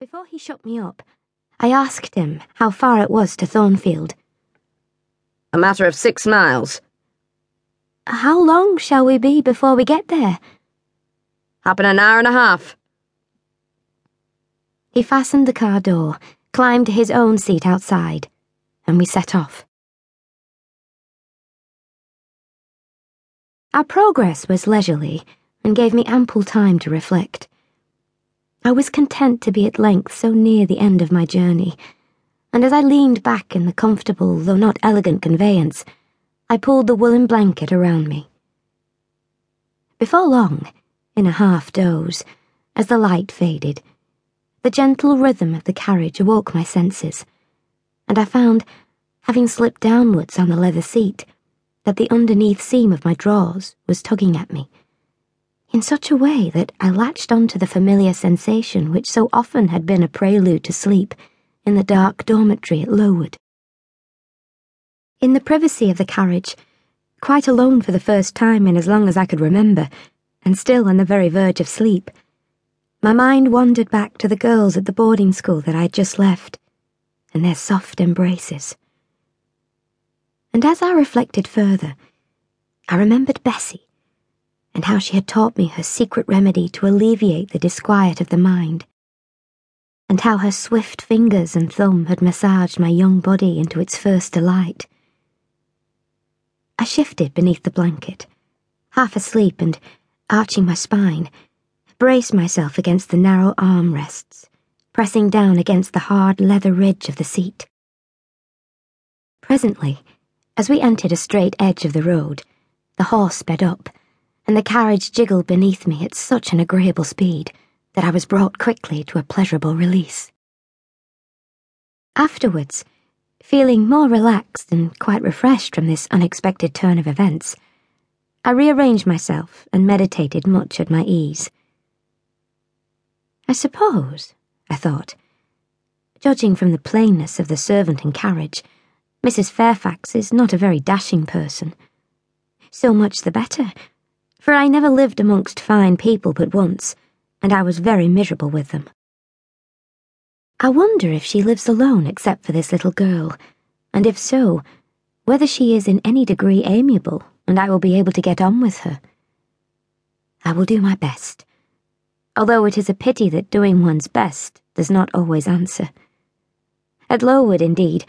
Before he shut me up, I asked him how far it was to Thornfield. A matter of six miles. How long shall we be before we get there? Happen an hour and a half. He fastened the car door, climbed to his own seat outside, and we set off. Our progress was leisurely and gave me ample time to reflect. I was content to be at length so near the end of my journey, and as I leaned back in the comfortable, though not elegant conveyance, I pulled the woolen blanket around me. Before long, in a half doze, as the light faded, the gentle rhythm of the carriage awoke my senses, and I found, having slipped downwards on the leather seat, that the underneath seam of my drawers was tugging at me in such a way that I latched on to the familiar sensation which so often had been a prelude to sleep in the dark dormitory at Lowood. In the privacy of the carriage, quite alone for the first time in as long as I could remember, and still on the very verge of sleep, my mind wandered back to the girls at the boarding school that I had just left, and their soft embraces. And as I reflected further, I remembered Bessie and how she had taught me her secret remedy to alleviate the disquiet of the mind, and how her swift fingers and thumb had massaged my young body into its first delight. I shifted beneath the blanket, half asleep and arching my spine, braced myself against the narrow arm rests, pressing down against the hard leather ridge of the seat. Presently, as we entered a straight edge of the road, the horse sped up and the carriage jiggled beneath me at such an agreeable speed that I was brought quickly to a pleasurable release. Afterwards, feeling more relaxed and quite refreshed from this unexpected turn of events, I rearranged myself and meditated much at my ease. I suppose, I thought, judging from the plainness of the servant and carriage, Mrs. Fairfax is not a very dashing person. So much the better for I never lived amongst fine people but once, and I was very miserable with them. I wonder if she lives alone except for this little girl, and if so, whether she is in any degree amiable and I will be able to get on with her. I will do my best, although it is a pity that doing one's best does not always answer. At Lowood, indeed,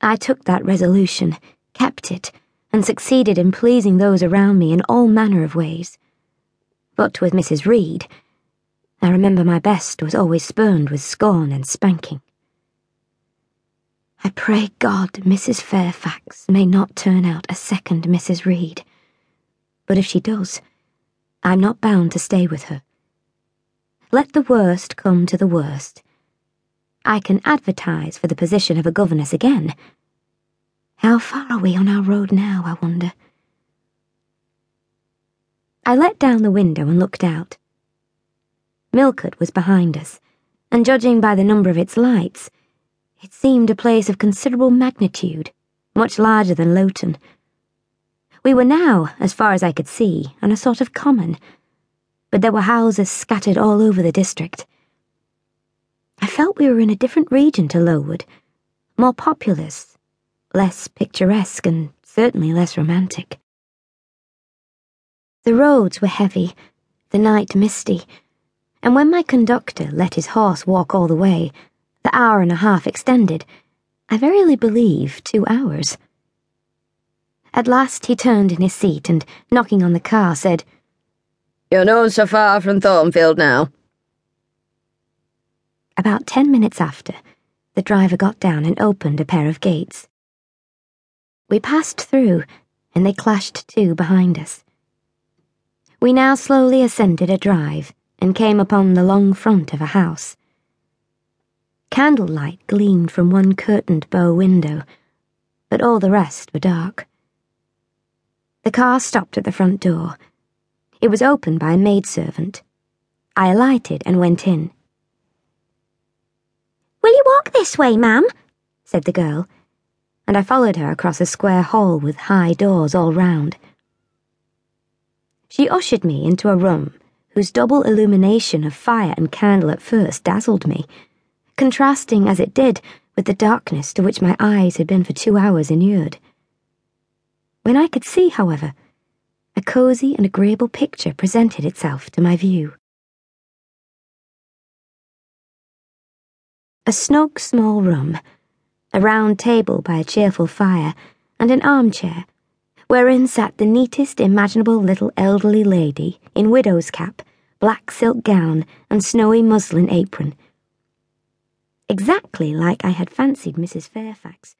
I took that resolution, kept it, and succeeded in pleasing those around me in all manner of ways. But with Mrs. Reed, I remember my best was always spurned with scorn and spanking. I pray God Mrs. Fairfax may not turn out a second Mrs. Reed, but if she does, I'm not bound to stay with her. Let the worst come to the worst. I can advertise for the position of a governess again how far are we on our road now, I wonder? I let down the window and looked out. Millcote was behind us, and judging by the number of its lights, it seemed a place of considerable magnitude, much larger than Lowton. We were now, as far as I could see, on a sort of common, but there were houses scattered all over the district. I felt we were in a different region to Lowood, more populous less picturesque and certainly less romantic. The roads were heavy, the night misty, and when my conductor let his horse walk all the way, the hour and a half extended, I verily believe two hours. At last he turned in his seat and, knocking on the car, said, You're not so far from Thornfield now. About ten minutes after, the driver got down and opened a pair of gates. We passed through, and they clashed to behind us. We now slowly ascended a drive and came upon the long front of a house. Candlelight gleamed from one curtained bow window, but all the rest were dark. The car stopped at the front door. It was opened by a maidservant. I alighted and went in. Will you walk this way, ma'am? said the girl and I followed her across a square hall with high doors all round. She ushered me into a room whose double illumination of fire and candle at first dazzled me, contrasting as it did with the darkness to which my eyes had been for two hours inured. When I could see, however, a cosy and agreeable picture presented itself to my view. A snug small room, a round table by a cheerful fire, and an armchair, wherein sat the neatest imaginable little elderly lady in widow's cap, black silk gown, and snowy muslin apron. Exactly like I had fancied Mrs. Fairfax.